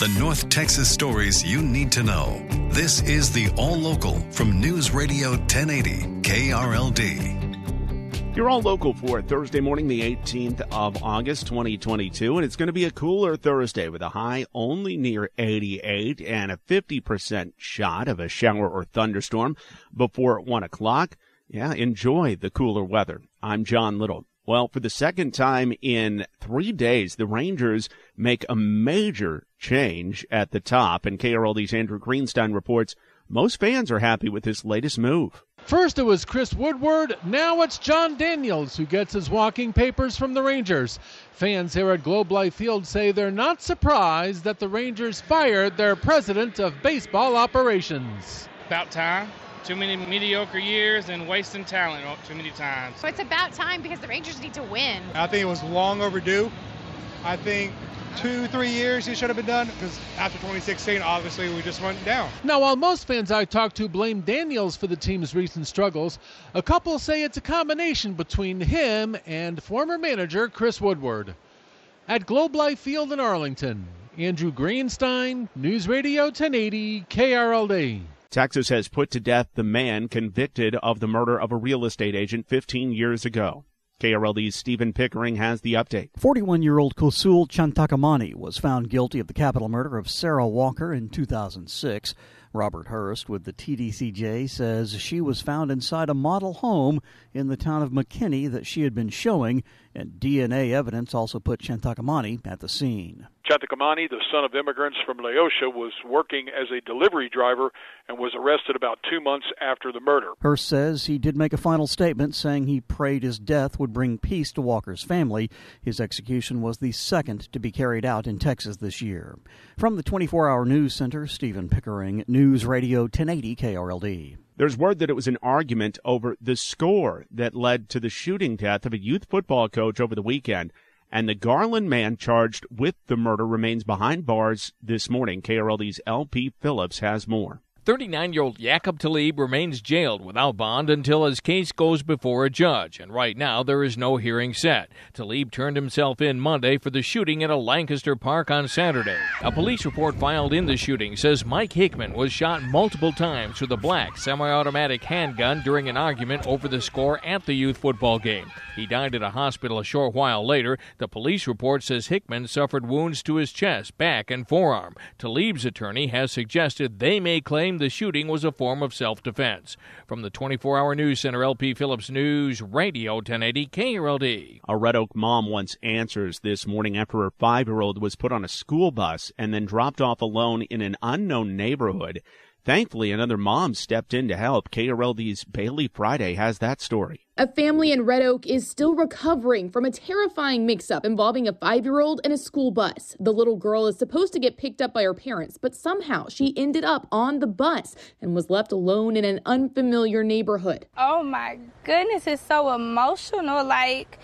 The North Texas stories you need to know. This is the All Local from News Radio 1080 KRLD. You're all local for Thursday morning, the 18th of August, 2022, and it's going to be a cooler Thursday with a high only near 88 and a 50% shot of a shower or thunderstorm before 1 o'clock. Yeah, enjoy the cooler weather. I'm John Little. Well, for the second time in three days, the Rangers make a major change at the top, and KRLD's Andrew Greenstein reports most fans are happy with this latest move. First it was Chris Woodward, now it's Jon Daniels who gets his walking papers from the Rangers. Fans here at Globe Life Field say they're not surprised that the Rangers fired their president of baseball operations. About time. Too many mediocre years and wasting talent oh, too many times. So it's about time because the Rangers need to win. I think it was long overdue. I think two, three years it should have been done because after 2016, obviously, we just went down. Now, while most fans I talked to blame Daniels for the team's recent struggles, a couple say it's a combination between him and former manager Chris Woodward. At Globe Life Field in Arlington, Andrew Greenstein, News Radio 1080 KRLD. Texas has put to death the man convicted of the murder of a real estate agent 15 years ago. KRLD's Stephen Pickering has the update. 41 year old Kosoul Chanthakoummane was found guilty of the capital murder of Sarah Walker in 2006. Robert Hurst with the TDCJ says she was found inside a model home in the town of McKinney that she had been showing, and DNA evidence also put Chanthakoummane at the scene. Chanthakoummane, the son of immigrants from Laosha, was working as a delivery driver and was arrested about two months after the murder. Hurst says he did make a final statement saying he prayed his death would bring peace to Walker's family. His execution was the second to be carried out in Texas this year. From the 24 hour news center, Stephen Pickering, News Radio 1080 KRLD. There's word that it was an argument over the score that led to the shooting death of a youth football coach over the weekend and the Garland man charged with the murder remains behind bars this morning. KRLD's LP Phillips has more. 39 year old Jacob Talib remains jailed without bond until his case goes before a judge, and right now there is no hearing set. Talib turned himself in Monday for the shooting at a Lancaster park on Saturday. A police report filed in the shooting says Mike Hickmon was shot multiple times with a black semi automatic handgun during an argument over the score at the youth football game. He died at a hospital a short while later. The police report says Hickmon suffered wounds to his chest, back, and forearm. Talib's attorney has suggested they may claim the shooting was a form of self defense. From the 24 hour news center, LP Phillips News, Radio 1080 KRLD. A Red Oak mom wants answers this morning after her five year old was put on a school bus and then dropped off alone in an unknown neighborhood. Thankfully, another mom stepped in to help. KRLD's Bailey Friday has that story. A family in Red Oak is still recovering from a terrifying mix up involving a five year old and a school bus. The little girl is supposed to get picked up by her parents, but somehow she ended up on the bus and was left alone in an unfamiliar neighborhood. Oh my goodness, it's so emotional. Like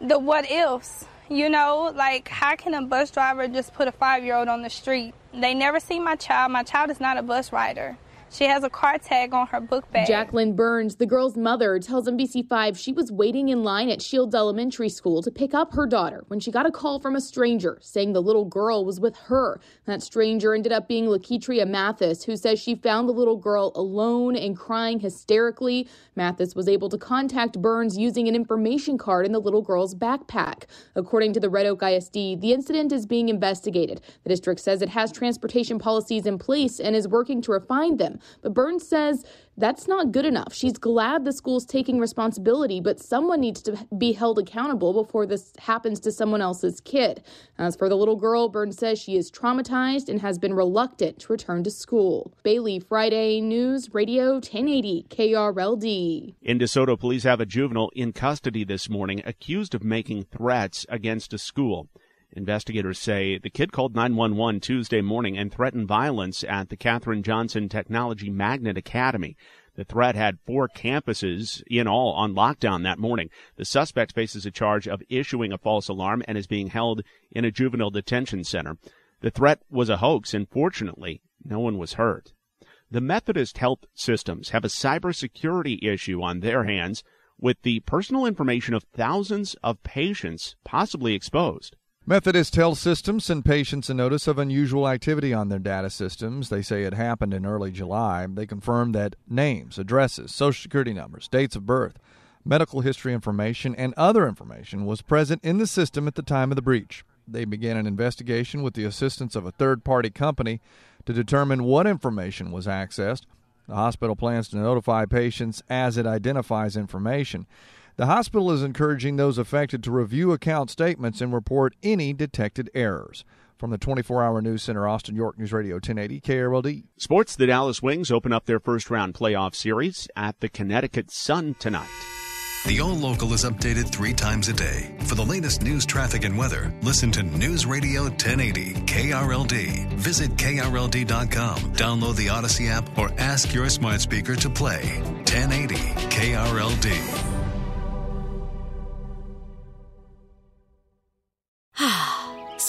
the what ifs. You know, like how can a bus driver just put a five year old on the street? They never see my child. My child is not a bus rider. She has a car tag on her book bag. Jacqueline Burns, the girl's mother, tells NBC5 she was waiting in line at Shields Elementary School to pick up her daughter when she got a call from a stranger saying the little girl was with her. That stranger ended up being Laketria Mathis, who says she found the little girl alone and crying hysterically. Mathis was able to contact Burns using an information card in the little girl's backpack. According to the Red Oak ISD, the incident is being investigated. The district says it has transportation policies in place and is working to refine them. But Burns says that's not good enough. She's glad the school's taking responsibility, but someone needs to be held accountable before this happens to someone else's kid. As for the little girl, Burns says she is traumatized and has been reluctant to return to school. Bailey, Friday News Radio 1080 KRLD. In DeSoto, police have a juvenile in custody this morning accused of making threats against a school. Investigators say the kid called 911 Tuesday morning and threatened violence at the Katherine Johnson Technology Magnet Academy. The threat had four campuses in all on lockdown that morning. The suspect faces a charge of issuing a false alarm and is being held in a juvenile detention center. The threat was a hoax, and fortunately, no one was hurt. The Methodist health systems have a cybersecurity issue on their hands with the personal information of thousands of patients possibly exposed. Methodist Health Systems sent patients a notice of unusual activity on their data systems. They say it happened in early July. They confirmed that names, addresses, social security numbers, dates of birth, medical history information, and other information was present in the system at the time of the breach. They began an investigation with the assistance of a third party company to determine what information was accessed. The hospital plans to notify patients as it identifies information. The hospital is encouraging those affected to review account statements and report any detected errors. From the 24 hour news center, Austin York News Radio 1080 KRLD. Sports The Dallas Wings open up their first round playoff series at the Connecticut Sun tonight. The All Local is updated three times a day. For the latest news, traffic, and weather, listen to News Radio 1080 KRLD. Visit KRLD.com, download the Audacy app, or ask your smart speaker to play 1080 KRLD.